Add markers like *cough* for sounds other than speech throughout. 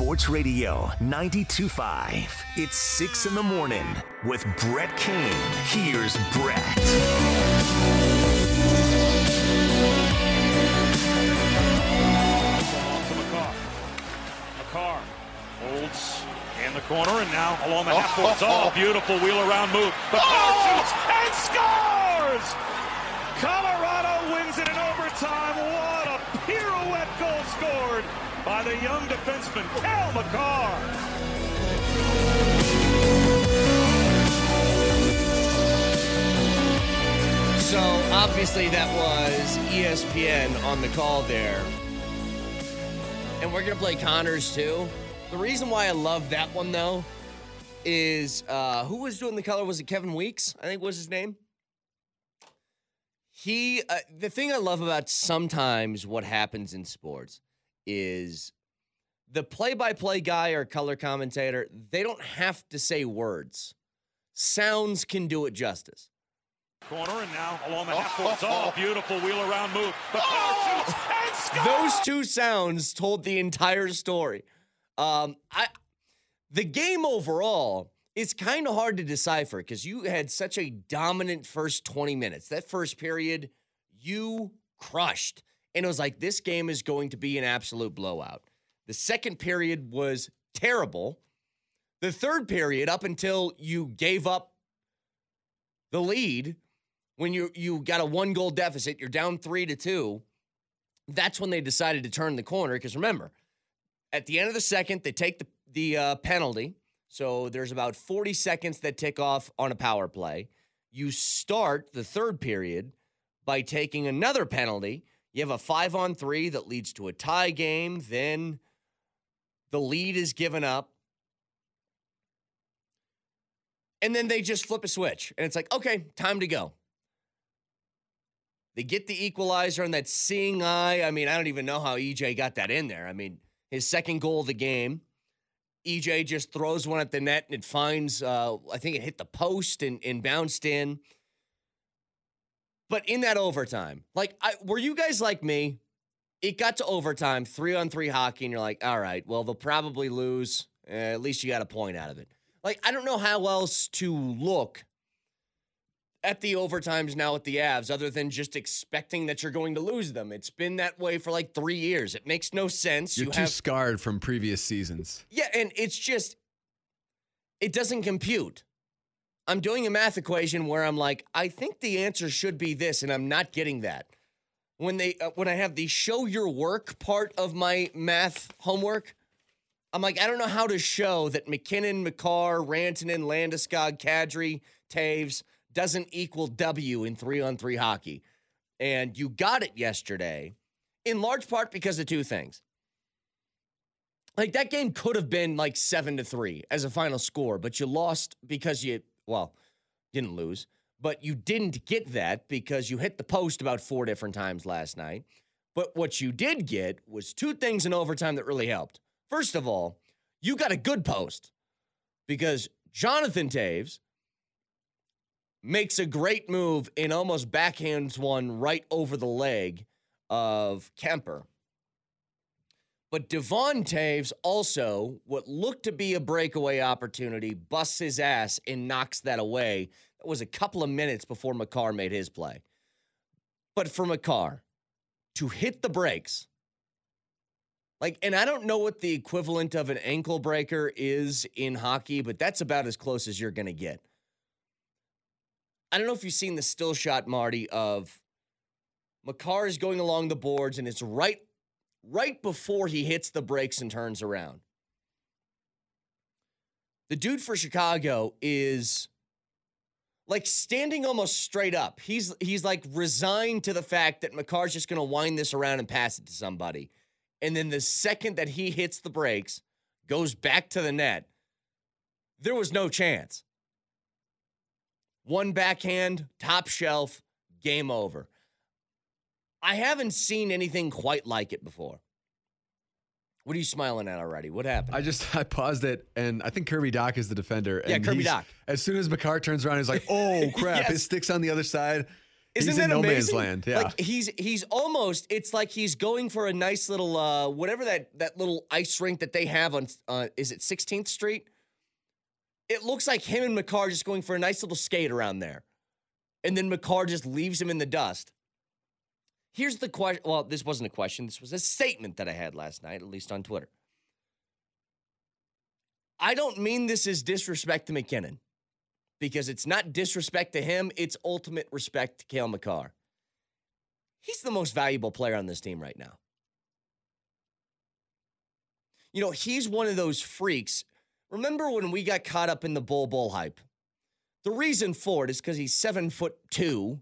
Sports Radio 92.5. It's 6 in the morning with Brett Kane. Here's Brett. to Makar. Makar holds in the corner and now along the half court. Oh, *laughs* beautiful wheel around move. Makar oh! shoots and scores! Colorado wins it in overtime. What a pirouette goal scored by the young defenseman, Cal Makar. So obviously that was ESPN on the call there. And we're gonna play Connors too. The reason why I love that one though is uh who was doing the color? Was it Kevin Weekes? I think was his name. He uh, the thing I love about sometimes what happens in sports is the play-by-play guy or color commentator, they don't have to say words. Sounds can do it justice. Corner and now along the half court. *laughs* Oh, beautiful wheel around move. And those two sounds told the entire story. Um, I the game overall is kind of hard to decipher because you had such a dominant first 20 minutes. That first period, you crushed. And it was like, this game is going to be an absolute blowout. The second period was terrible. The third period, up until you gave up the lead, when you you got a one goal deficit, you're down three to two that's when they decided to turn the corner. Because remember, at the end of the second, they take the the uh, penalty. So there's about 40 seconds that tick off on a power play. You start the third period by taking another penalty. You have a five on three that leads to a tie game. Then the lead is given up. And then they just flip a switch. And it's like, okay, time to go. They get the equalizer on that seeing eye. I mean, I don't even know how EJ got that in there. I mean, his second goal of the game. EJ just throws one at the net and it finds, uh, I think it hit the post and, and bounced in. But in that overtime, like, I, were you guys like me? It got to overtime, three on three hockey, and you're like, all right, well, they'll probably lose. Uh, at least you got a point out of it. Like, I don't know how else to look at the overtimes now at the Avs other than just expecting that you're going to lose them. It's been that way for like three years. It makes no sense. You're you too have scarred from previous seasons. yeah, and it's just it doesn't compute. I'm doing a math equation where I'm like, I think the answer should be this, and I'm not getting that. When they uh, when I have the show your work part of my math homework, I'm like, I don't know how to show that MacKinnon, Makar, Rantanen, Landeskog, Kadri, Toews doesn't equal W in three on three hockey. And you got it yesterday, in large part because of two things. Like that game could have been like seven to three as a final score, but you lost because you, well, didn't lose, but you didn't get that because you hit the post about four different times last night. But what you did get was two things in overtime that really helped. First of all, you got a good post because Jonathan Toews makes a great move and almost backhands one right over the leg of Kuemper. But Devon Toews also, what looked to be a breakaway opportunity, busts his ass and knocks that away. That was a couple of minutes before Makar made his play. But for Makar to hit the brakes, like, and I don't know what the equivalent of an ankle breaker is in hockey, but that's about as close as you're going to get. I don't know if you've seen the still shot, Marty, of Makar is going along the boards and it's right right before he hits the brakes and turns around. The dude for Chicago is like standing almost straight up. He's he's like resigned to the fact that Makar's just to wind this around and pass it to somebody. And then the second that he hits the brakes, goes back to the net, there was no chance. One backhand, top shelf, game over. I haven't seen anything quite like it before. What are you smiling at already? What happened? I just *laughs* I paused it, and I think Kirby Dach is the defender. Yeah, and Kirby Dach. As soon as Makar turns around, he's like, *laughs* "Oh crap!" Yes. His stick's on the other side. Isn't He's that in no man's amazing? land, yeah. Like he's he's almost it's like he's going for a nice little uh whatever that that little ice rink that they have on uh is it 16th Street? It looks like him and Makar just going for a nice little skate around there. And then Makar just leaves him in the dust. Here's the question. Well, this wasn't a question. This was a statement that I had last night, at least on Twitter. I don't mean this as disrespect to MacKinnon because it's not disrespect to him, it's ultimate respect to Cale Makar. He's the most valuable player on this team right now. You know, he's one of those freaks. Remember when we got caught up in the Bol Bol hype? The reason for it is because he's seven foot two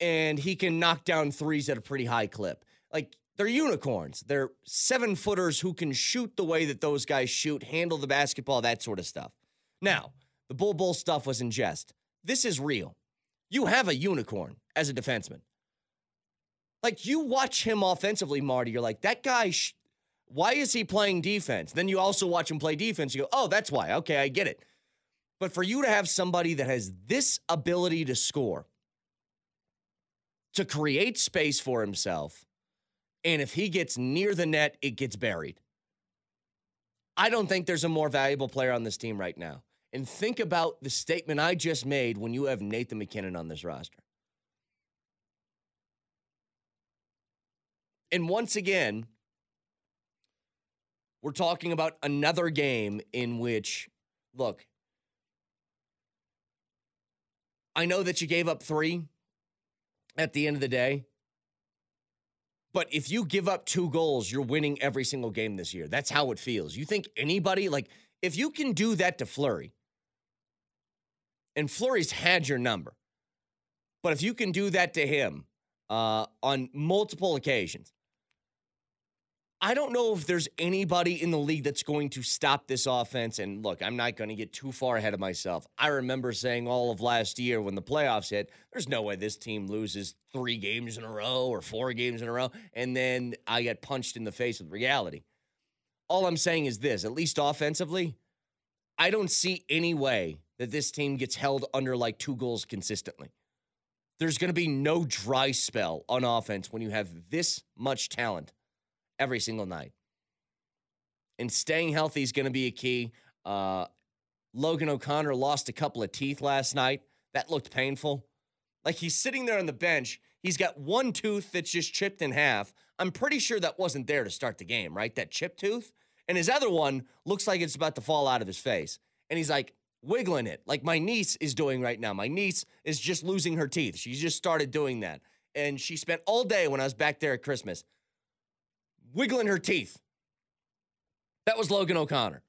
and he can knock down threes at a pretty high clip. Like they're unicorns. They're seven footers who can shoot the way that those guys shoot, handle the basketball, that sort of stuff. Now, the Bol Bol stuff was in jest. This is real. You have a unicorn as a defenseman. Like you watch him offensively, Marty, you're like, that guy, sh- why is he playing defense? Then you also watch him play defense. You go, oh, that's why. Okay, I get it. But for you to have somebody that has this ability to score, to create space for himself, and if he gets near the net, it gets buried. I don't think there's a more valuable player on this team right now. And think about the statement I just made when you have Nathan MacKinnon on this roster. And once again, we're talking about another game in which, look, I know that you gave up three at the end of the day, but if you give up two goals, you're winning every single game this year. That's how it feels. You think anybody, like, if you can do that to Fleury, and Fleury's had your number, but if you can do that to him uh, on multiple occasions, I don't know if there's anybody in the league that's going to stop this offense. And look, I'm not going to get too far ahead of myself. I remember saying all of last year when the playoffs hit, there's no way this team loses three games in a row or four games in a row. And then I get punched in the face with reality. All I'm saying is this at least offensively, I don't see any way that this team gets held under like two goals consistently. There's going to be no dry spell on offense when you have this much talent every single night. And staying healthy is going to be a key. Uh, Logan O'Connor lost a couple of teeth last night. That looked painful. Like he's sitting there on the bench. He's got one tooth that's just chipped in half. I'm pretty sure that wasn't there to start the game, right? That chipped tooth. And his other one looks like it's about to fall out of his face. And he's like wiggling it, like my niece is doing right now. My niece is just losing her teeth. She just started doing that. And she spent all day when I was back there at Christmas wiggling her teeth. That was Logan O'Connor.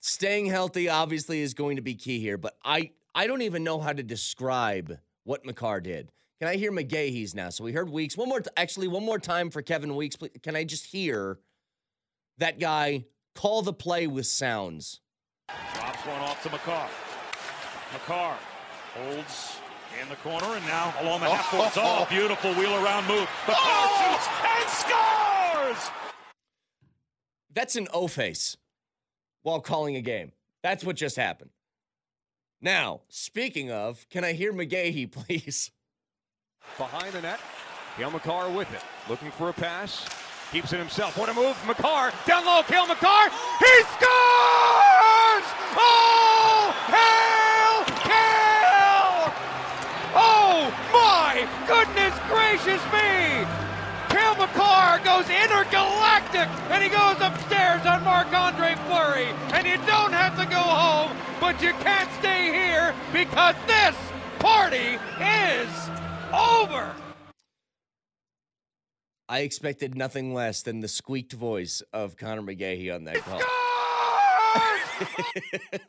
Staying healthy obviously is going to be key here, but I I don't even know how to describe what Makar did. Can I hear McGahey's now? So we heard Weekes. One more, t- actually, one more time for Kevin Weekes. Please. Can I just hear that guy call the play with sounds? Drops one off to Makar. Makar holds in the corner and now along the half court. *laughs* Oh, beautiful wheel around move. Makar oh! shoots and scores! That's an O face while calling a game. That's what just happened. Now, speaking of, can I hear McGahey, *laughs* please? behind the net. Cale Makar with it, looking for a pass. Keeps it himself. What a move, Makar. Down low, Cale Makar. He scores! Oh, hail Kale! Oh, my goodness gracious me! Cale Makar goes intergalactic, and he goes upstairs on Marc-Andre Fleury. And you don't have to go home, but you can't stay here because this party is over. I expected nothing less than the squeaked voice of Conor McGahey on that call. *laughs*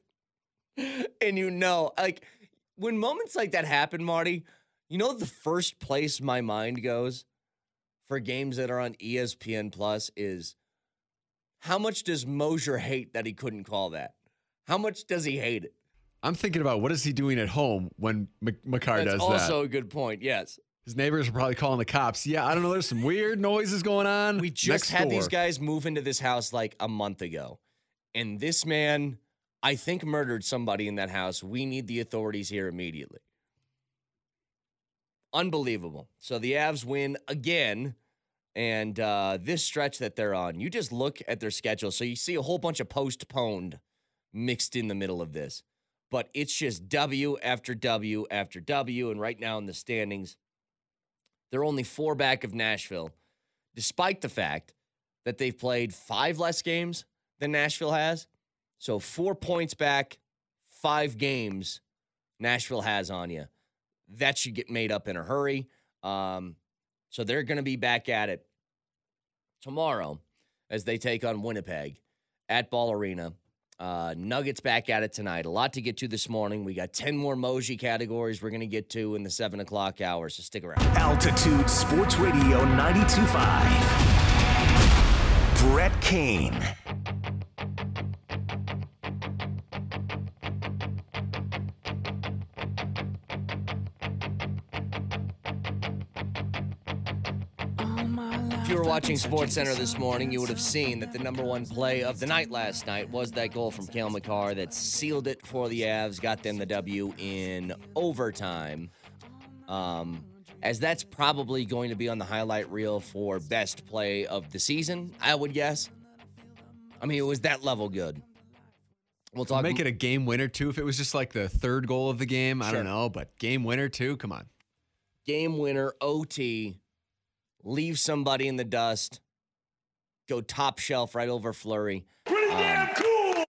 And you know, like when moments like that happen, Marty, you know the first place my mind goes for games that are on ESPN Plus is how much does Mosier hate that he couldn't call that? How much does he hate it? I'm thinking about what is he doing at home when Mc- Makar That's does also a good point. Yes. His neighbors are probably calling the cops. Yeah, I don't know. There's some weird noises going on. We just had these guys move into this house like a month ago. And this man, I think, murdered somebody in that house. We need the authorities here immediately. Unbelievable. So the Avs win again. And uh, this stretch that they're on, you just look at their schedule. So you see a whole bunch of postponed mixed in the middle of this. But it's just W after W after W. And right now in the standings, they're only four back of Nashville, despite the fact that they've played five less games than Nashville has. So four points back, five games Nashville has on you. That should get made up in a hurry. Um, so they're going to be back at it tomorrow as they take on Winnipeg at Ball Arena. Uh, Nuggets back at it tonight. A lot to get to this morning. We got 10 more Moji categories we're going to get to in the 7 o'clock hour, so stick around. Altitude Sports Radio 92.5. Brett Kane. Watching Sports Center this morning, you would have seen that the number one play of the night last night was that goal from Cale Makar that sealed it for the Avs, got them the W in overtime. Um, as that's probably going to be on the highlight reel for best play of the season, I would guess. I mean, it was that level good. We'll talk. Make it a game winner too. If it was just like the third goal of the game, I Sure. don't know, but game winner too. Come on. game winner, OT, leave somebody in the dust, go top shelf right over Fleury. Pretty damn cool.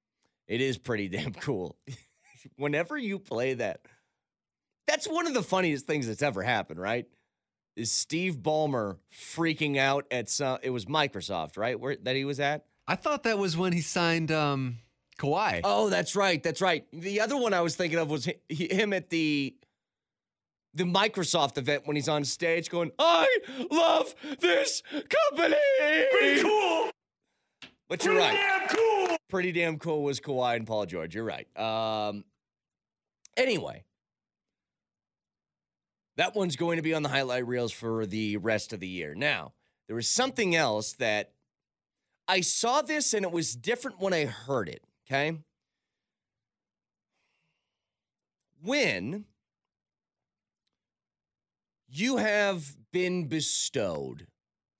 It is pretty damn cool. *laughs* Whenever you play that, that's one of the funniest things that's ever happened, right? Is Steve Ballmer freaking out at some? It was Microsoft, right? Where that he was at? I thought that was when he signed um Kawhi. Oh, that's right. That's right. The other one I was thinking of was hi- hi- him at the the Microsoft event when he's on stage going, "I love this company." Pretty cool. But you're right. Damn cool. Pretty damn cool was Kawhi and Paul George. You're right. Um. Anyway, that one's going to be on the highlight reels for the rest of the year. Now, there was something else that I saw this and it was different when I heard it. Okay. When you have been bestowed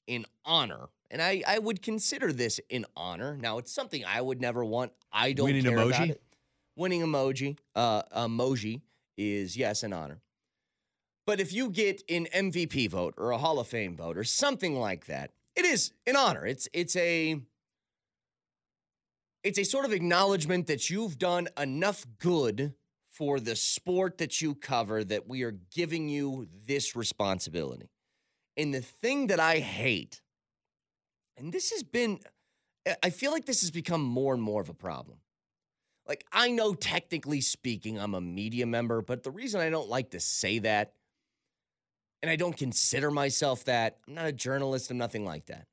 in honor, and I, I would consider this in honor. Now, it's something I would never want. I don't Winning care about emoji? it. Winning emoji, uh, emoji is yes an honor. But if you get an MVP vote or a Hall of Fame vote or something like that, it is an honor. It's it's a it's a sort of acknowledgement that you've done enough good for the sport that you cover that we are giving you this responsibility. And the thing that I hate, and this has been, I- feel like this has become more and more of a problem. Like, I know technically speaking, I'm a media member, but the reason I don't like to say that, and I don't consider myself that, I'm not a journalist, I'm nothing like that,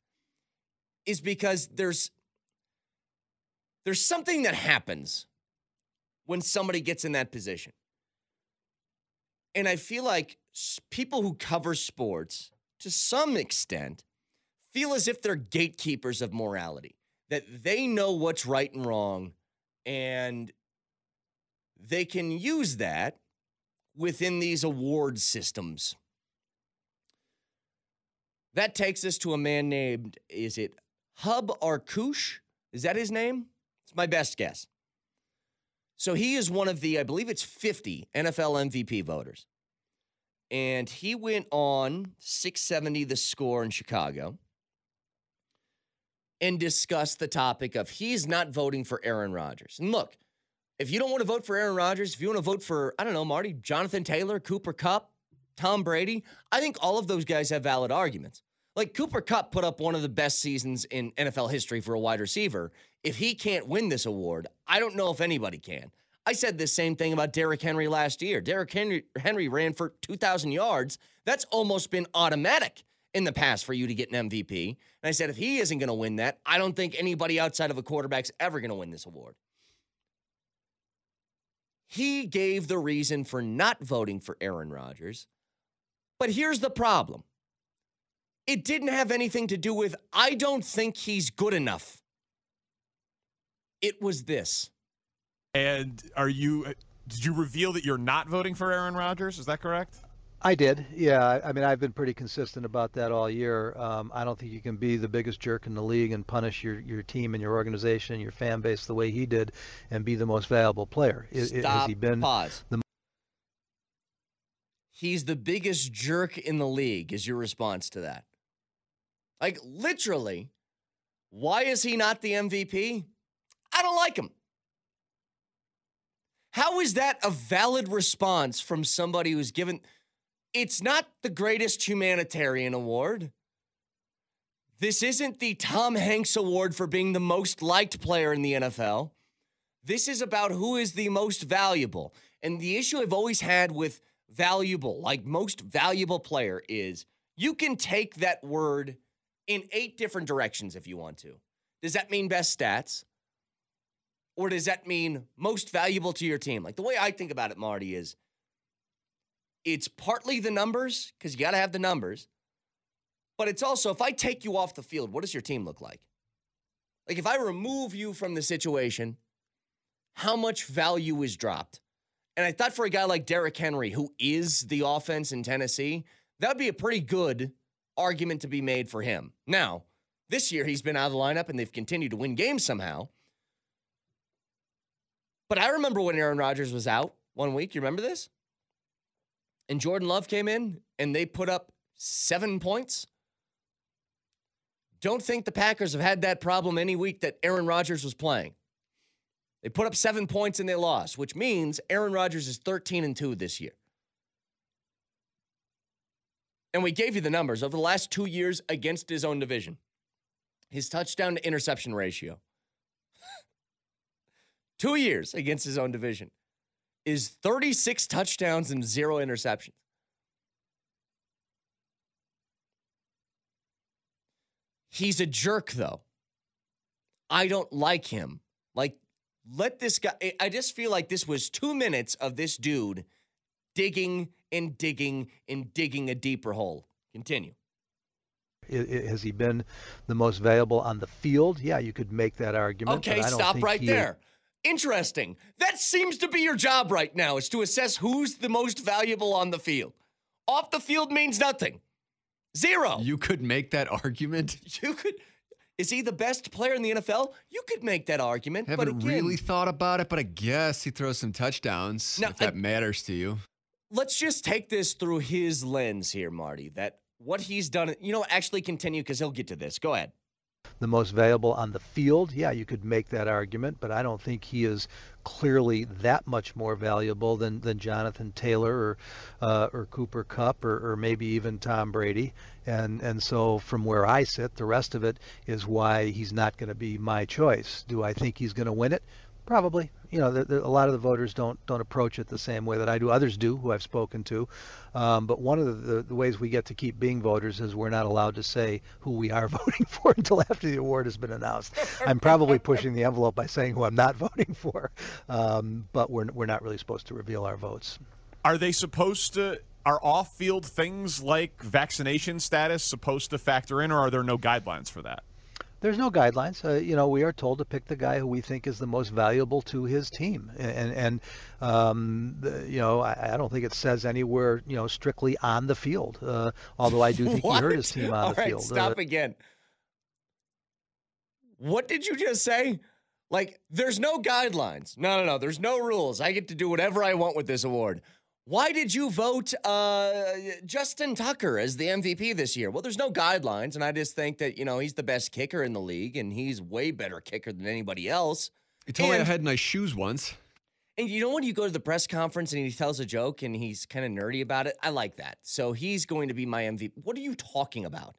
is because there's there's something that happens when somebody gets in that position. And I feel like people who cover sports, to some extent, feel as if they're gatekeepers of morality, that they know what's right and wrong, and they can use that within these award systems. That takes us to a man named, is it Hub Arkush? Is that his name? It's my best guess. So he is one of the, I believe it's 50 NFL MVP voters. And he went on 670 the score in Chicago and discussed the topic of he's not voting for Aaron Rodgers. And look, if you don't want to vote for Aaron Rodgers, if you want to vote for, I don't know, Marty, Jonathan Taylor, Cooper Kupp, Tom Brady, I think all of those guys have valid arguments. Like Cooper Kupp put up one of the best seasons in NFL history for a wide receiver. If he can't win this award, I don't know if anybody can. I said the same thing about Derrick Henry last year. Derrick Henry, Henry ran for 2,000 yards. That's almost been automatic in the past for you to get an MVP. And I said, if he isn't going to win that, I don't think anybody outside of a quarterback's ever going to win this award. He gave the reason for not voting for Aaron Rodgers. But here's the problem it didn't have anything to do with, I don't think he's good enough. It was this. And are you? Did you reveal that you're not voting for Aaron Rodgers? Is that correct? I did, yeah. I- I mean, I've been pretty consistent about that all year. Um, I don't think you can be the biggest jerk in the league and punish your, your team and your organization and your fan base the way he did and be the most valuable player. I- I- Stop. Has he been? Pause. the- He's the biggest jerk in the league. Is your response to that? Like literally, why is he not the MVP? I don't like him. How is that a valid response from somebody who's given? It's not the greatest humanitarian award. This isn't the Tom Hanks Award for being the most liked player in the NFL. This is about who is the most valuable. And the issue I've always had with valuable, like most valuable player, is you can take that word in eight different directions if you want to. Does that mean best stats? Or does that mean most valuable to your team? Like the way I think about it, Marty, is it's partly the numbers, because you got to have the numbers. But it's also, if I take you off the field, what does your team look like? Like if I remove you from the situation, how much value is dropped? And I thought for a guy like Derrick Henry, who is the offense in Tennessee, that would be a pretty good argument to be made for him. Now, this year he's been out of the lineup and they've continued to win games somehow. But I remember when Aaron Rodgers was out one week. You remember this? And Jordan Love came in and they put up seven points. Don't think the Packers have had that problem any week that Aaron Rodgers was playing. They put up seven points and they lost, which means Aaron Rodgers is 13 and 2 this year. And we gave you the numbers over the last two years against his own division. His touchdown to interception ratio, *laughs* two years against his own division, is 36 touchdowns and zero interceptions. He's a jerk, though. I don't like him. Like, let this guy, I- just feel like this was two minutes of this dude digging and digging and digging a deeper hole. Continue. I- I- Has he been the most valuable on the field? Yeah, you could make that argument. but Okay, I don't stop think right he there. Interesting. That seems to be your job right now is to assess who's the most valuable on the field. Off the field means nothing. Zero. You could make that argument. *laughs* You could is he the best player in the NFL? You could make that argument, but Haven't again, really thought about it, but I guess he throws some touchdowns Now, if that I- matters to you. Let's just take this through his lens here, Marty. That what he's done, you know, actually continue because he'll get to this. Go ahead. the most valuable on the field, yeah, you could make that argument, but I don't think he is clearly that much more valuable than, than Jonathan Taylor or uh, or Cooper Kupp or, or maybe even Tom Brady. And and so from where I sit, the rest of it is why he's not going to be my choice. Do I think he's going to win it? Probably. You know, the, the, a lot of the voters don't don't approach it the same way that I do. Others do, who I've spoken to. Um, but one of the, the, ways we get to keep being voters is we're not allowed to say who we are *laughs* voting for until after the award has been announced. I'm probably pushing the envelope by saying who I'm not *laughs* voting for, um, but we're we're not really supposed to reveal our votes. Are they supposed to? Are off-field things like vaccination status supposed to factor in, or are there no guidelines for that? There's no guidelines. Uh, you know, we are told to pick the guy who we think is the most valuable to his team, and and um, the, you know, I, I don't think it says anywhere, you know, strictly on the field. Uh, although I do *laughs* think he hurt his team on All the right, field. Stop Uh, again. What did you just say? Like, there's no guidelines. No, no, no. There's no rules. I get to do whatever I want with this award. Why did you vote uh, Justin Tucker as the MVP this year? Well, there's no guidelines, and I just think that you know he's the best kicker in the league, and he's way better kicker than anybody else. He told me I had nice shoes once. And you know when you go to the press conference and he tells a joke and he's kind of nerdy about it? I like that. So he's going to be my MVP. What are you talking about?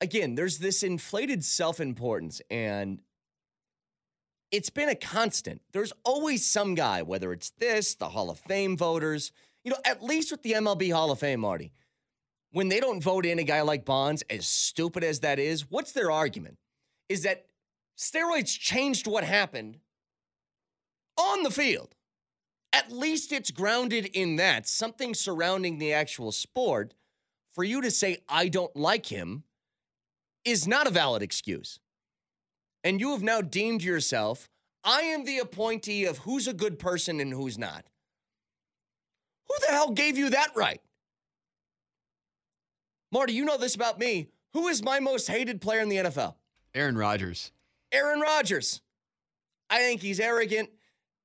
Again, there's this inflated self-importance and it's been a constant. There's always some guy, whether it's this, the Hall of Fame voters, you know, at least with the MLB Hall of Fame, Marty, when they don't vote in a guy like Bonds, as stupid as that is, what's their argument? Is that steroids changed what happened on the field. At least it's grounded in that, something surrounding the actual sport. For you to say, I don't like him, is not a valid excuse. And you have now deemed yourself, I am the appointee of who's a good person and who's not. Who the hell gave you that right? Marty, you know this about me. Who is my most hated player in the NFL? Aaron Rodgers. Aaron Rodgers. I think he's arrogant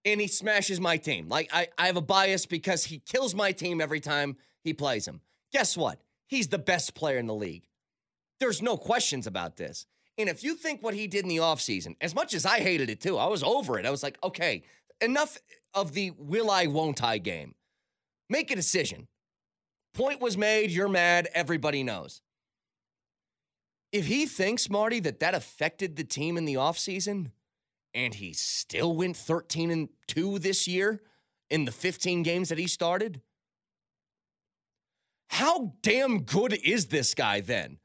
and he smashes my team. Like, I, I have a bias because he kills my team every time he plays him. Guess what? He's the best player in the league. There's no questions about this. And if you think what he did in the offseason, as much as I hated it too, I was over it. I was like, okay, enough of the will I, won't I game. Make a decision. Point was made, you're mad, everybody knows. If he thinks, Marty, that that affected the team in the offseason and he still went 13 and 2 this year in the 15 games that he started, how damn good is this guy then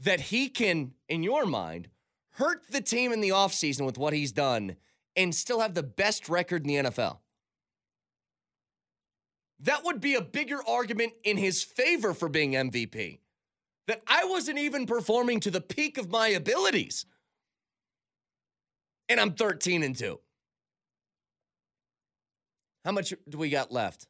that he can, in your mind, hurt the team in the offseason with what he's done and still have the best record in the NFL? That would be a bigger argument in his favor for being MVP. That I wasn't even performing to the peak of my abilities. And I'm 13 and 2. How much do we got left?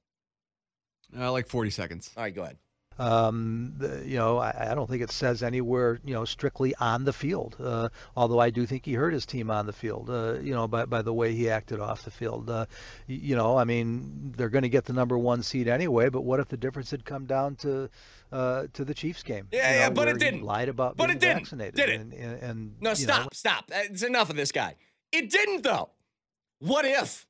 Uh, like 40 seconds. All right, go ahead. Um, you know, I, I don't think it says anywhere, you know, strictly on the field. Uh, although I do think he hurt his team on the field. Uh, you know, by by the way he acted off the field. Uh, you know, I mean, they're going to get the number one seed anyway. But what if the difference had come down to uh, to the Chiefs game? Yeah, you know, yeah, but it didn't. Lied about But being it didn't. vaccinated. Did it? And, and, and No, stop, know, stop. It's enough of this guy. It didn't, though. What if?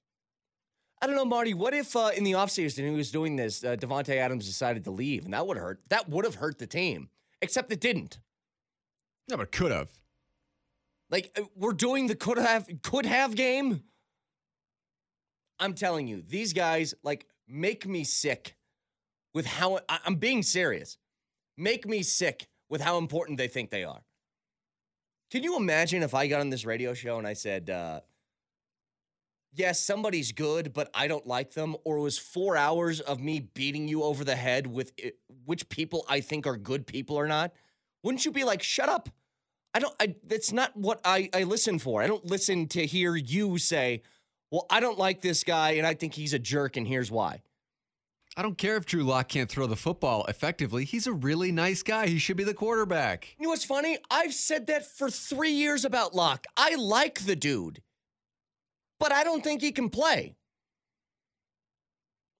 I don't know, Marty. What if uh, in the offseason he was doing this, uh, Davante Adams decided to leave, and that would hurt. That would have hurt the team, except it didn't. Yeah, but could have. Like uh, we're doing the could have could have game. I'm telling you, these guys like make me sick with how I- I'm being serious. Make me sick with how important they think they are. Can you imagine if I got on this radio show and I said, uh, yes, somebody's good, but I don't like them, or it was four hours of me beating you over the head with it, which people I think are good people or not? Wouldn't you be like, shut up? I don't, I, that's not what I, I listen for. I don't listen to hear you say, well, I don't like this guy and I think he's a jerk and here's why. I don't care if Drew Lock can't throw the football effectively. He's a really nice guy. He should be the quarterback. You know what's funny? I've said that for three years about Lock. I like the dude, but I don't think he can play.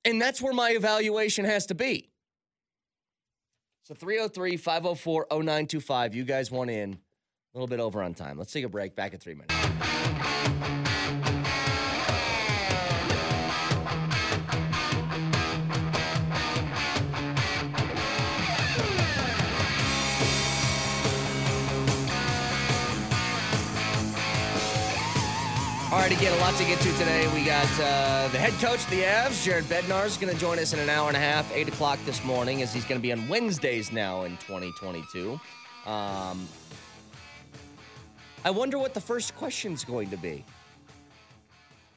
And that's where my evaluation has to be. So 303 504 0925. You guys want in a little bit over on time. Let's take a break. Back in three minutes. All right, again, a lot to get to today. We got uh, the head coach of the Avs, Jared Bednar, is going to join us in an hour and a half, 8 o'clock this morning, as he's going to be on Wednesdays now in 2022. Um, I wonder what the first question's going to be.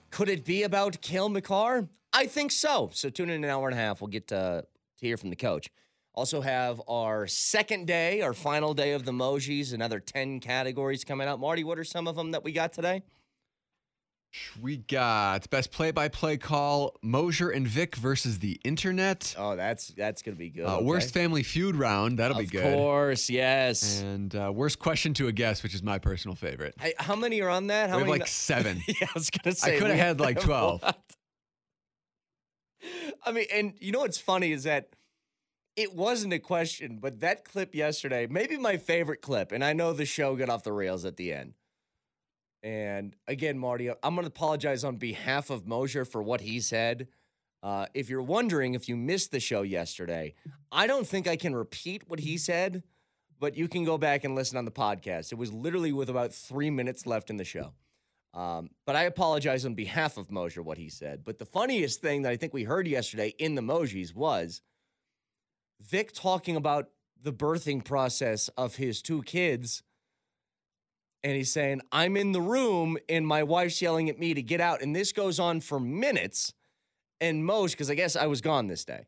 Could it be about Cale Makar? I think so. So tune in an hour and a half. We'll get to, to hear from the coach. Also have our second day, our final day of the Mojis, another 10 categories coming out. Marty, what are some of them that we got today? We got best play-by-play call: Mosier and Vic versus the internet. Oh, that's that's gonna be good. Uh, okay. Worst family feud round. That'll be good. Of course, yes. And uh, worst question to a guest, which is my personal favorite. Hey, how many are on that? How we have many? like seven. *laughs* yeah, I was gonna say. I could have had like *laughs* 12. a. I mean, and you know what's funny is that it wasn't a question, but that clip yesterday, maybe my favorite clip, and I know the show got off the rails at the end. And again, Marty, I'm going to apologize on behalf of Mosier for what he said. Uh, if you're wondering if you missed the show yesterday, I don't think I can repeat what he said, but you can go back and listen on the podcast. It was literally with about three minutes left in the show. Um, but I apologize on behalf of Mosier what he said. But the funniest thing that I think we heard yesterday in the Mojis was Vic talking about the birthing process of his two kids. And he's saying, I'm in the room and my wife's yelling at me to get out. And this goes on for minutes. And Moshe, because I guess I was gone this day,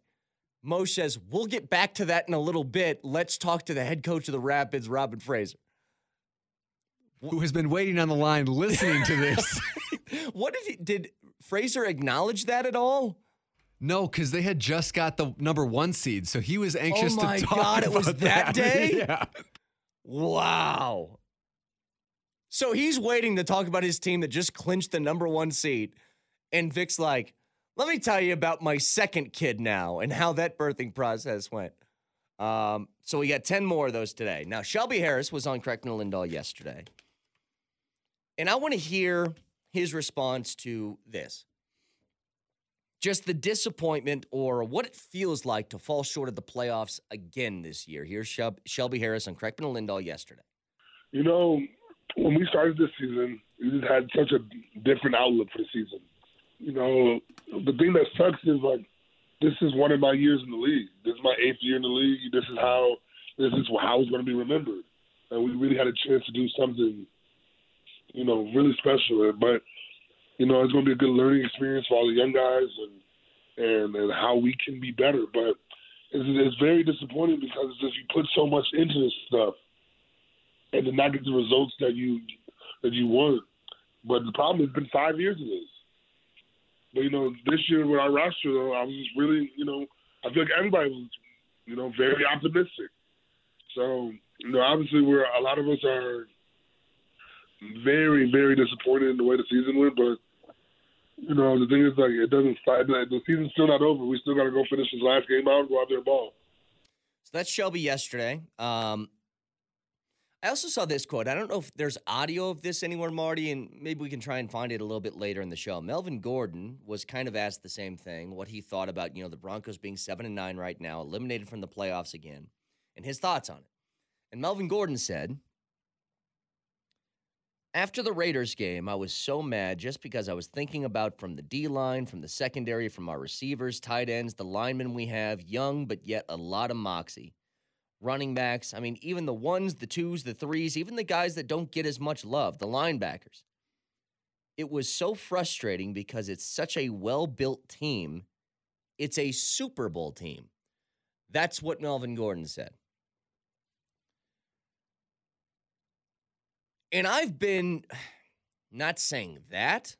Moshe says, We'll get back to that in a little bit. Let's talk to the head coach of the Rapids, Robin Fraser. Who has been waiting on the line listening to this? *laughs* what did he did Fraser acknowledge that at all? No, because they had just got the number one seed, so he was anxious Oh my to talk God, it was that *laughs* day? yeah. Wow. So he's waiting to talk about his team that just clinched the number one seed. And Vic's like, let me tell you about my second kid now and how that birthing process went. Um, so we got 10 more of those today. Now, Shelby Harris was on Craig Lindahl yesterday. And I want to hear his response to this. Just the disappointment or what it feels like to fall short of the playoffs again this year. Here's Shelby Harris on Craig Lindahl yesterday. You know, when we started this season, we just had such a different outlook for the season. You know, the thing that sucks is like this is one of my years in the league. This is my eighth year in the league. This is how this is how it's going to be remembered. And we really had a chance to do something, you know, really special. But you know, it's going to be a good learning experience for all the young guys and and and how we can be better. But it's, it's very disappointing because it's just you put so much into this stuff and to not get the results that you that you want. But the problem has been five years of this. But you know, this year with our roster, though, I was just really, you know, I feel like everybody was, you know, very optimistic. So you know, obviously, we're a lot of us are very, very disappointed in the way the season went. But you know, the thing is, like, it doesn't. The season's still not over. We still got to go finish this last game out and go out there and ball. So that's Shelby yesterday. Um, I also saw this quote. I don't know if there's audio of this anywhere, Marty, and maybe we can try and find it a little bit later in the show. Melvin Gordon was kind of asked the same thing, what he thought about, you know, the Broncos being seven and nine right now, eliminated from the playoffs again, and his thoughts on it. And Melvin Gordon said, after the Raiders game, I was so mad just because I was thinking about from the D line, from the secondary, from our receivers, tight ends, the linemen we have, young but yet a lot of moxie. Running backs, I mean, even the ones, the twos, the threes, even the guys that don't get as much love, the linebackers. It was so frustrating because it's such a well built team. It's a Super Bowl team. That's what Melvin Gordon said. And I've been *sighs* not saying that.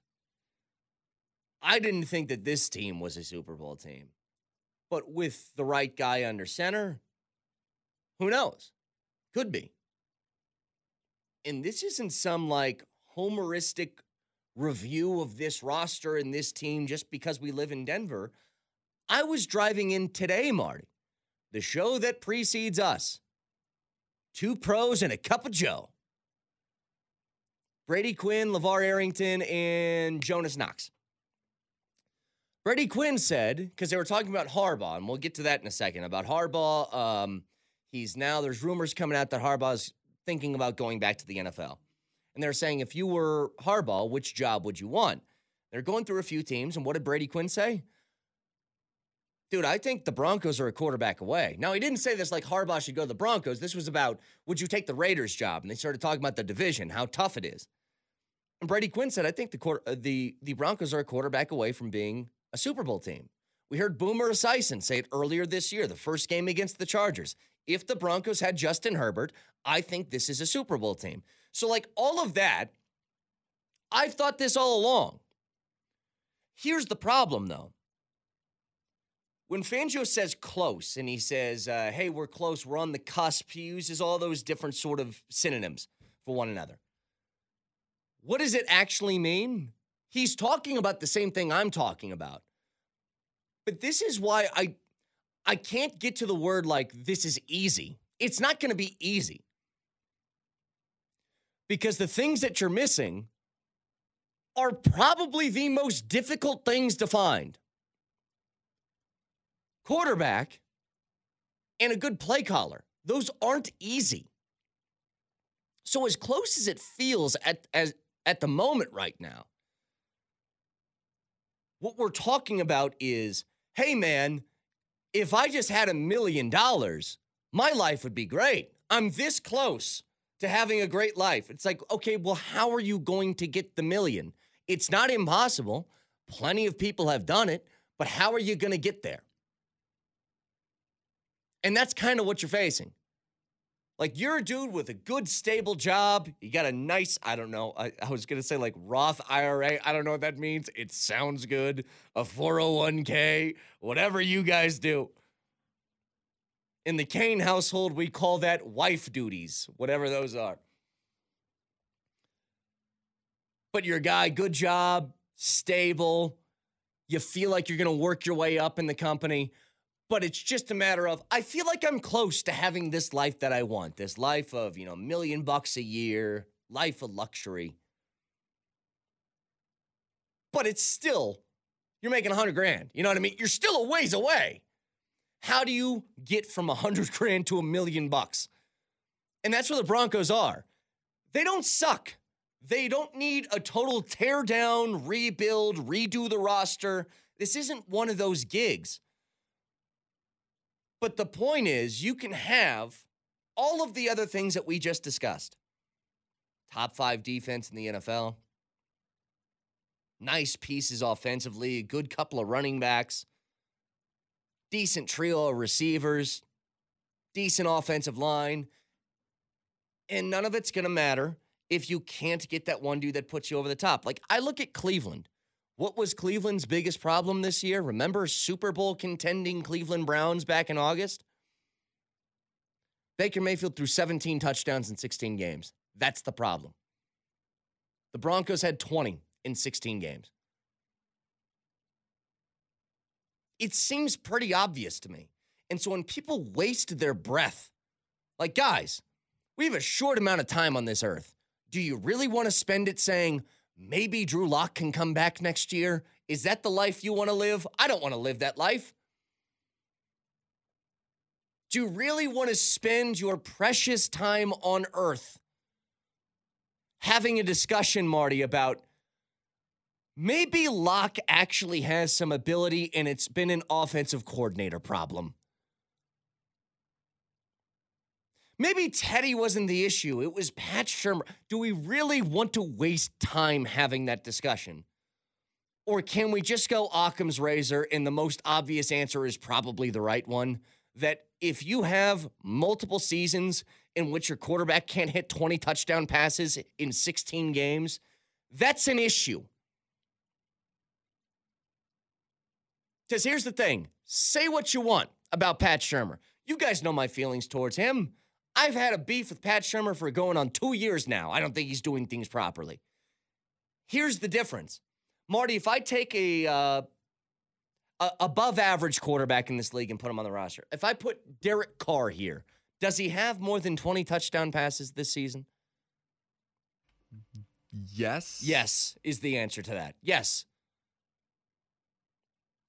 I didn't think that this team was a Super Bowl team. But with the right guy under center, who knows? Could be. And this isn't some like homeristic review of this roster and this team just because we live in Denver. I was driving in today, Marty, the show that precedes us. Two pros and a cup of Joe. Brady Quinn, LeVar Arrington, and Jonas Knox. Brady Quinn said, because they were talking about Harbaugh, and we'll get to that in a second, about Harbaugh. Um, he's now, there's rumors coming out that Harbaugh's thinking about going back to the NFL. And they're saying, if you were Harbaugh, which job would you want? They're going through a few teams, and what did Brady Quinn say? Dude, I think the Broncos are a quarterback away. Now, he didn't say this like Harbaugh should go to the Broncos. This was about would you take the Raiders job? And they started talking about the division, how tough it is. And Brady Quinn said, I think the uh, the the Broncos are a quarterback away from being a Super Bowl team. We heard Boomer Esiason say it earlier this year, the first game against the Chargers. If the Broncos had Justin Herbert, I think this is a Super Bowl team. So, like all of that, I've thought this all along. Here's the problem, though. When Fangio says close and he says, uh, hey, we're close, we're on the cusp, he uses all those different sort of synonyms for one another. What does it actually mean? He's talking about the same thing I'm talking about. But this is why I I can't get to the word like this is easy. It's not going to be easy. Because the things that you're missing are probably the most difficult things to find. Quarterback and a good play caller. Those aren't easy. So as close as it feels at as at the moment right now, what we're talking about is hey, man, if I just had a million dollars, my life would be great. I'm this close to having a great life. It's like, okay, well, how are you going to get the million? It's not impossible. Plenty of people have done it, but how are you going to get there? And that's kind of what you're facing. Like you're a dude with a good stable job. You got a nice, I don't know. I, I was gonna say like Roth IRA. I don't know what that means. It sounds good. A 401k, whatever you guys do. In the Kane household, we call that wife duties, whatever those are. But you're a guy, good job, stable. You feel like you're gonna work your way up in the company but it's just a matter of I feel like I'm close to having this life that I want. This life of, you know, million bucks a year, life of luxury. But it's still you're making a 100 grand. You know what I mean? You're still a ways away. How do you get from a 100 *laughs* grand to a million bucks? And that's where the Broncos are. They don't suck. They don't need a total tear down, rebuild, redo the roster. This isn't one of those gigs. But the point is, you can have all of the other things that we just discussed top five defense in the NFL, nice pieces offensively, a good couple of running backs, decent trio of receivers, decent offensive line. And none of it's going to matter if you can't get that one dude that puts you over the top. Like, I look at Cleveland. What was Cleveland's biggest problem this year? Remember Super Bowl contending Cleveland Browns back in August? Baker Mayfield threw 17 touchdowns in 16 games. That's the problem. The Broncos had 20 in 16 games. It seems pretty obvious to me. And so when people waste their breath, like, guys, we have a short amount of time on this earth. Do you really want to spend it saying, maybe Drew Lock can come back next year? Is that the life you want to live? I don't want to live that life. Do you really want to spend your precious time on earth having a discussion, Marty, about maybe Lock actually has some ability and it's been an offensive coordinator problem? Maybe Teddy wasn't the issue. It was Pat Shurmur. Do we really want to waste time having that discussion? Or can we just go Occam's razor? And the most obvious answer is probably the right one that if you have multiple seasons in which your quarterback can't hit 20 touchdown passes in 16 games, that's an issue. Because here's the thing say what you want about Pat Shurmur. You guys know my feelings towards him. I've had a beef with Pat Shurmur for going on two years now. I don't think he's doing things properly. Here's the difference, Marty. If I take a, uh, a above average quarterback in this league and put him on the roster, if I put Derek Carr here, does he have more than 20 touchdown passes this season? Yes. Yes, is the answer to that. Yes.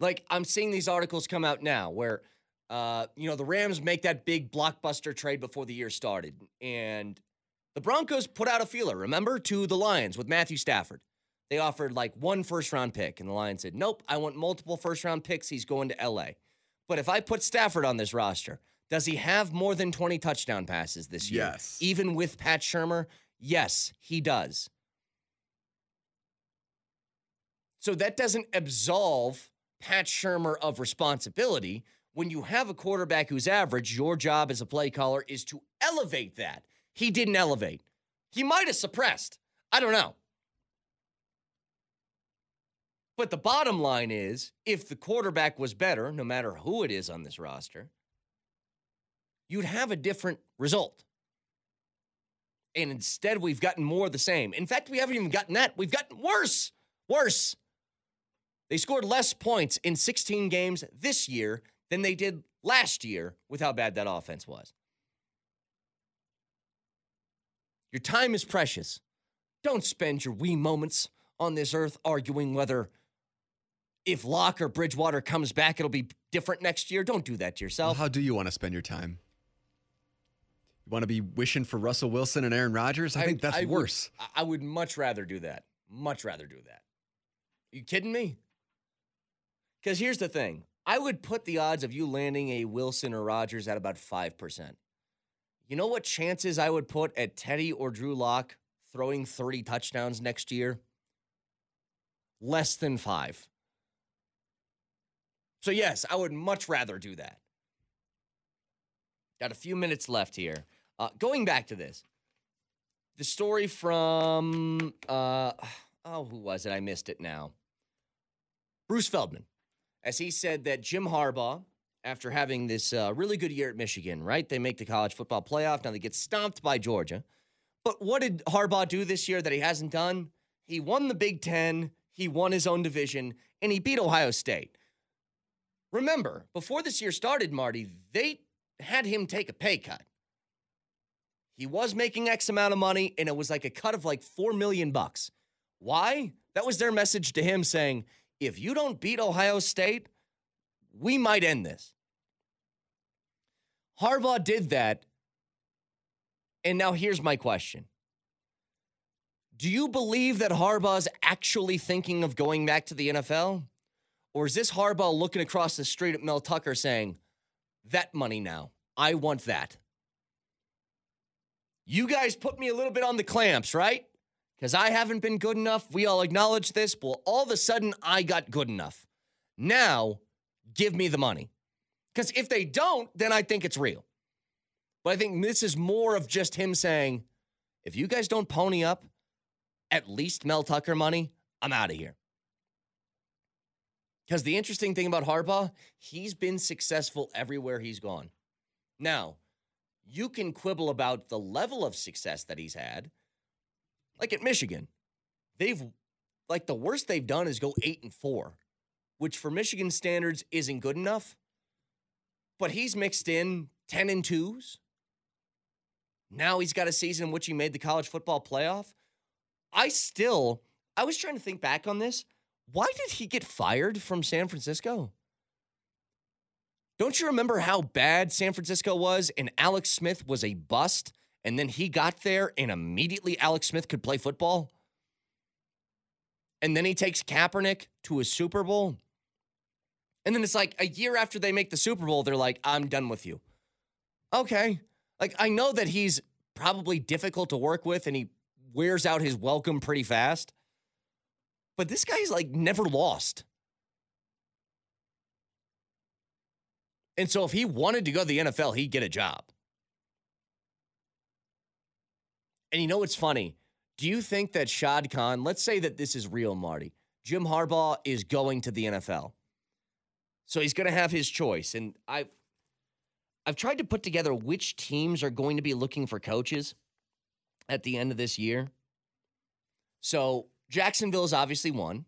Like I'm seeing these articles come out now where uh, you know, the Rams make that big blockbuster trade before the year started. And the Broncos put out a feeler, remember, to the Lions with Matthew Stafford. They offered like one first round pick, and the Lions said, Nope, I want multiple first round picks. He's going to LA. But if I put Stafford on this roster, does he have more than 20 touchdown passes this year? Yes. Even with Pat Shurmur? Yes, he does. So that doesn't absolve Pat Shurmur of responsibility when you have a quarterback who's average, your job as a play caller is to elevate that. He didn't elevate. He might have suppressed. I don't know. But the bottom line is if the quarterback was better, no matter who it is on this roster, you'd have a different result. And instead, we've gotten more of the same. In fact, we haven't even gotten that. We've gotten worse. Worse. They scored less points in 16 games this year than they did last year with how bad that offense was. Your time is precious. Don't spend your wee moments on this earth arguing whether if Lock or Bridgewater comes back, it'll be different next year. Don't do that to yourself. Well, how do you want to spend your time? You want to be wishing for Russell Wilson and Aaron Rodgers? I, think that's I worse. Would, I would much rather do that. Much rather do that. You kidding me? Because here's the thing I would put the odds of you landing a Wilson or Rodgers at about 5%. You know what chances I would put at Teddy or Drew Lock throwing 30 touchdowns next year? Less than five. So, yes, I would much rather do that. Got a few minutes left here. Uh, going back to this, the story from uh, oh, who was it? I missed it now. Bruce Feldman, as he said that Jim Harbaugh, after having this uh, really good year at Michigan, right? They make the college football playoff. Now they get stomped by Georgia. But what did Harbaugh do this year that he hasn't done? He won the Big Ten, he won his own division, and he beat Ohio State. Remember, before this year started, Marty, they had him take a pay cut. He was making X amount of money, and it was like a cut of like four million bucks. Why? That was their message to him saying, if you don't beat Ohio State, we might end this. Harbaugh did that. And now here's my question Do you believe that Harbaugh's actually thinking of going back to the NFL? Or is this Harbaugh looking across the street at Mel Tucker saying, that money now, I want that? You guys put me a little bit on the clamps, right? Because I haven't been good enough. We all acknowledge this. Well, all of a sudden, I got good enough. Now, give me the money. Because if they don't, then I think it's real. But I think this is more of just him saying, if you guys don't pony up at least Mel Tucker money, I'm out of here. Because the interesting thing about Harbaugh, he's been successful everywhere he's gone. Now, you can quibble about the level of success that he's had. Like at Michigan, they've like the worst they've done is go eight and four, which for Michigan standards isn't good enough. But he's mixed in 10 and twos. Now he's got a season in which he made the college football playoff. I still, I was trying to think back on this. Why did he get fired from San Francisco? Don't you remember how bad San Francisco was and Alex Smith was a bust? And then he got there and immediately Alex Smith could play football? And then he takes Kaepernick to a Super Bowl. And then it's like a year after they make the Super Bowl, they're like, I'm done with you. Okay. Like, I know that he's probably difficult to work with and he wears out his welcome pretty fast. But this guy's like never lost. And so if he wanted to go to the NFL, he'd get a job. And you know what's funny? Do you think that Shad Khan, let's say that this is real, Marty, Jim Harbaugh is going to the NFL. So he's going to have his choice. And I've, I've tried to put together which teams are going to be looking for coaches at the end of this year. So Jacksonville is obviously one.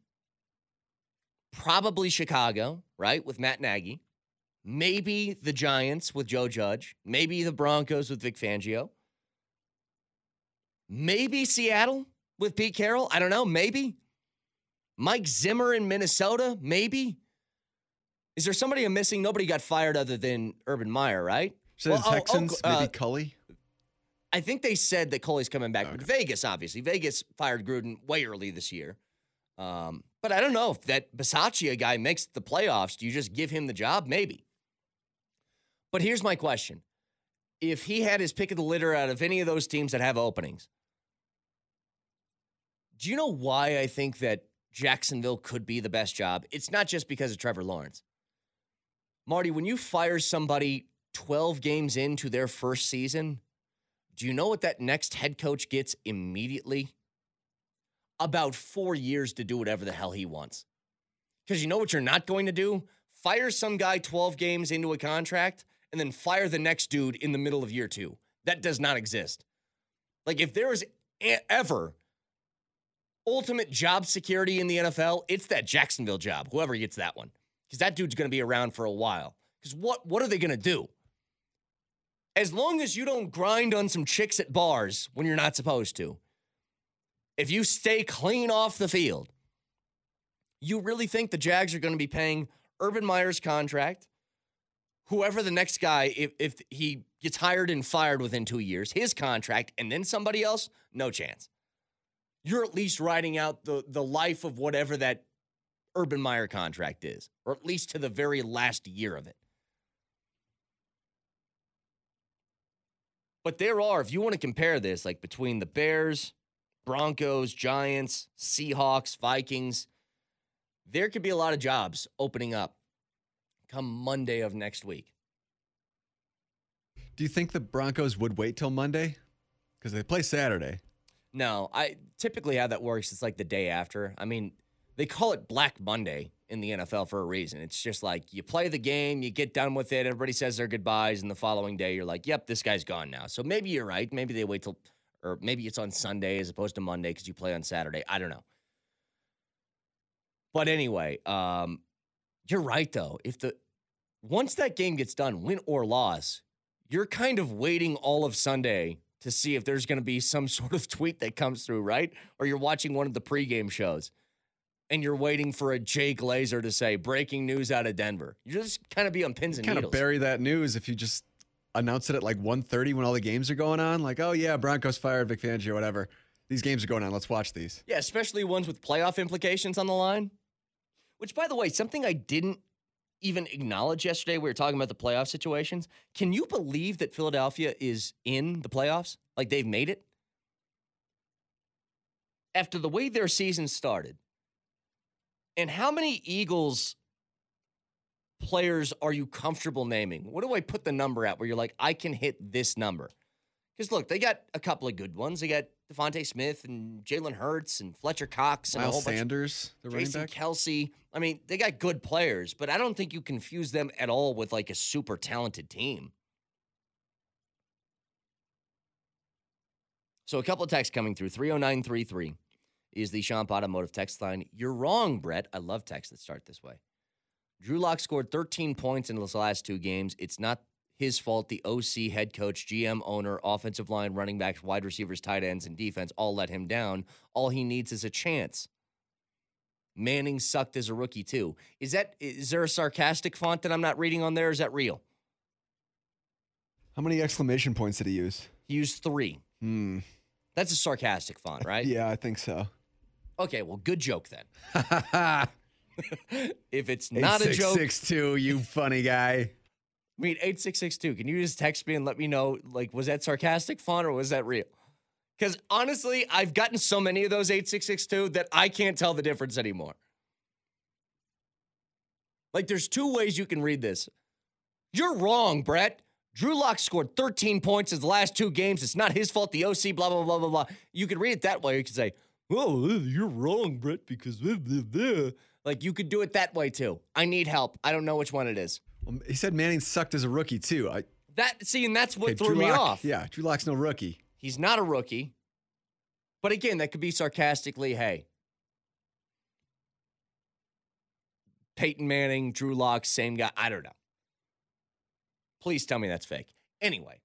Probably Chicago, right, with Matt Nagy. Maybe the Giants with Joe Judge. Maybe the Broncos with Vic Fangio. Maybe Seattle with Pete Carroll. I don't know. Maybe. Mike Zimmer in Minnesota. Maybe. Is there somebody I'm missing? Nobody got fired other than Urban Meyer, right? So Well, the oh, oh, Texans, uh, maybe Culley. I think they said that Culley's coming back, but Vegas, obviously, Vegas fired Gruden way early this year. Um, but I don't know if that Bisaccia guy makes the playoffs. Do you just give him the job? Maybe. But here's my question: If he had his pick of the litter out of any of those teams that have openings, do you know why I think that Jacksonville could be the best job? It's not just because of Trevor Lawrence. Marty, when you fire somebody 12 games into their first season, do you know what that next head coach gets immediately? About four years to do whatever the hell he wants. Because you know what you're not going to do? Fire some guy 12 games into a contract and then fire the next dude in the middle of year two. That does not exist. Like, if there is ever ultimate job security in the NFL, it's that Jacksonville job, whoever gets that one. Because that dude's going to be around for a while. Because what, what are they going to do? as long as you don't grind on some chicks at bars when you're not supposed to, if you stay clean off the field, you really think the Jags are going to be paying Urban Meyer's contract, whoever the next guy, if, if he gets hired and fired within two years, his contract, and then somebody else? No chance. You're at least riding out the, the life of whatever that Urban Meyer contract is, or at least to the very last year of it. But there are, if you want to compare this, like between the Bears, Broncos, Giants, Seahawks, Vikings, there could be a lot of jobs opening up come Monday of next week. Do you think the Broncos would wait till Monday? Because they play Saturday. No, I typically how that works. It's like the day after. I mean, they call it Black Monday in the NFL for a reason. It's just like you play the game, you get done with it, everybody says their goodbyes, and the following day you're like, "Yep, this guy's gone now." So maybe you're right. Maybe they wait till, or maybe it's on Sunday as opposed to Monday because you play on Saturday. I don't know. But anyway, um, you're right though. If the once that game gets done, win or loss, you're kind of waiting all of Sunday to see if there's going to be some *laughs* sort of tweet that comes through, right? Or you're watching one of the pregame shows and you're waiting for a Jay Glazer to say breaking news out of Denver. You just kind of be on pins and needles. Kind of bury that news if you just announce it at like 1.30 when all the games are going on. Like, oh yeah, Broncos fired Vic Fangio, whatever. These games are going on. Let's watch these. Yeah, especially ones with playoff implications on the line. Which, by the way, something I didn't even acknowledge yesterday. We were talking about the playoff situations. Can you believe that Philadelphia is in the playoffs? Like they've made it? After the way their season started, and how many Eagles players are you comfortable naming? What do I put the number at where you're like, I can hit this number? Because look, they got a couple of good ones. They got DeVonta Smith and Jalen Hurts and Fletcher Cox and a whole Miles bunch. Sanders, the running Jason back. Kelce. I mean, they got good players, but I don't think you confuse them at all with like a super talented team. So a couple of texts coming through. 30933 is the Sean Automotive text line. You're wrong, Brett. I love texts that start this way. Drew Lock scored 13 points in his last two games. It's not his fault. The OC, head coach, GM, owner, offensive line, running backs, wide receivers, tight ends, and defense all let him down. All he needs is a chance. Manning sucked as a rookie too. Is that is there a sarcastic font that I'm not reading on there? Is that real? How many exclamation points did he use? He used three. Hmm. That's a sarcastic font, right? *laughs* Yeah, I think so. Okay, well, good joke then. *laughs* *laughs* if it's not a joke, Six two, you funny guy. I mean, 8662. Can you just text me and let me know, like, was that sarcastic fun or was that real? Because honestly, I've gotten so many of those 8662 that I can't tell the difference anymore. Like, there's two ways you can read this. You're wrong, Brett. Drew Lock scored 13 points in the last two games. It's not his fault. The OC, blah, blah, blah, blah, blah. You could read it that way. You could say, oh, you're wrong, Brett, because blah, blah, blah." like you could do it that way too. I need help. I don't know which one it is. Well, he said Manning sucked as a rookie too. I, That see, and that's what okay, threw Drew me Lock- off. Yeah, Drew Lock's no rookie. He's not a rookie. But again, that could be sarcastically, hey. Peyton Manning, Drew Lock, same guy. I don't know. Please tell me that's fake. Anyway,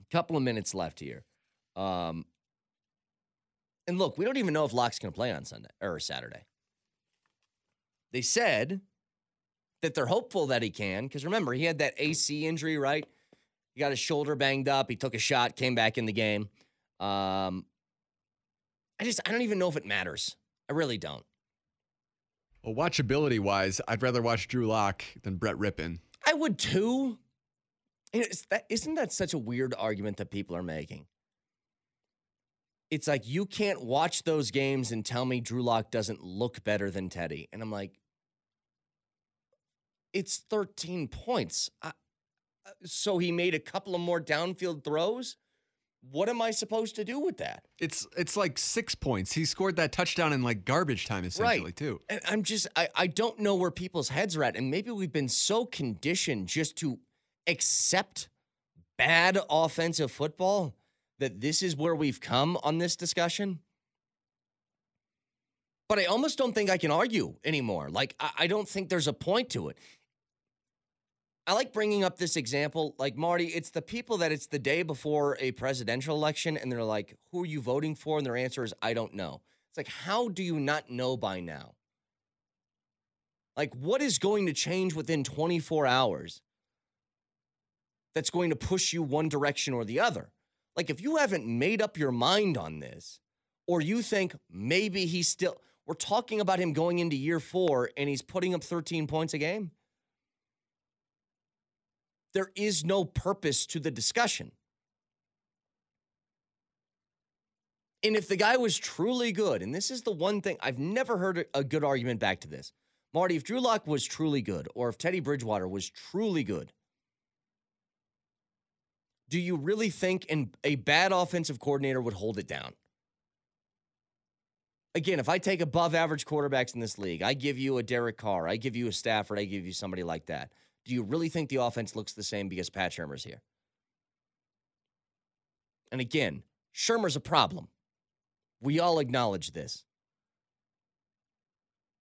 a couple of minutes left here. Um, and look, we don't even know if Lock's going to play on Sunday or Saturday. They said that they're hopeful that he can because remember, he had that AC injury, right? He got his shoulder banged up. He took a shot, came back in the game. Um, I just, I don't even know if it matters. I really don't. Well, watchability wise, I'd rather watch Drew Lock than Brett Rypien. I would too. Is that, isn't that such a weird argument that people are making? It's like you can't watch those games and tell me Drew Lock doesn't look better than Teddy. And I'm like, it's 13 points. I, uh, so he made a couple of more downfield throws. What am I supposed to do with that? It's it's like six points. He scored that touchdown in like garbage time essentially too. And I'm just, I, I don't know where people's heads are at. And maybe we've been so conditioned just to accept bad offensive football that this is where we've come on this discussion. But I almost don't think I can argue anymore. Like, I, I don't think there's a point to it. I like bringing up this example. Like, Marty, it's the people that it's the day before a presidential election and they're like, who are you voting for? And their answer is, I don't know. It's like, how do you not know by now? Like, what is going to change within 24 hours that's going to push you one direction or the other? Like, if you haven't made up your mind on this, or you think maybe he's still, we're talking about him going into year four and he's putting up 13 points a game. There is no purpose to the discussion. And if the guy was truly good, and this is the one thing I've never heard a- good argument back to this. Marty, if Drew Lock was truly good, or if Teddy Bridgewater was truly good, Do you really think an, a bad offensive coordinator would hold it down? Again, if I take above average quarterbacks in this league, I give you a Derek Carr, I give you a Stafford, I give you somebody like that. Do you really think the offense looks the same because Pat Shurmur's here? And again, Shurmur's a problem. We all acknowledge this.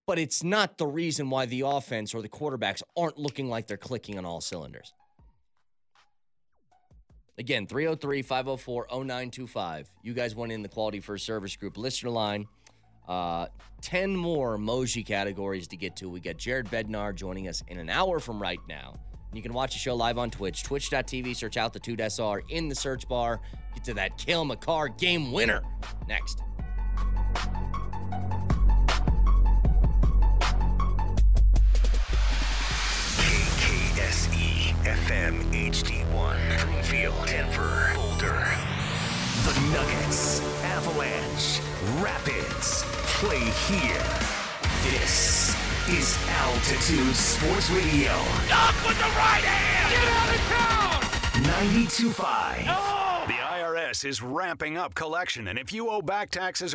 But it's not the reason why the offense or the quarterbacks aren't looking like they're clicking on all cylinders. Again, 303 504 0925. You guys went in the Quality First Service Group listener line. Uh, 10 more emoji categories to get to. We got Jared Bednar joining us in an hour from right now. You can watch the show live on Twitch, twitch.tv, search out the 2SR in the search bar. Get to that Cale Makar game winner next. KKSE FM HD1, Broomfield, Denver, Boulder. The Nuggets, Avalanche, Rapids, play here. This is Altitude Sports Radio. Up with the right hand! Get out of town! 92.5. Oh! The IRS is ramping up collection, and if you owe back taxes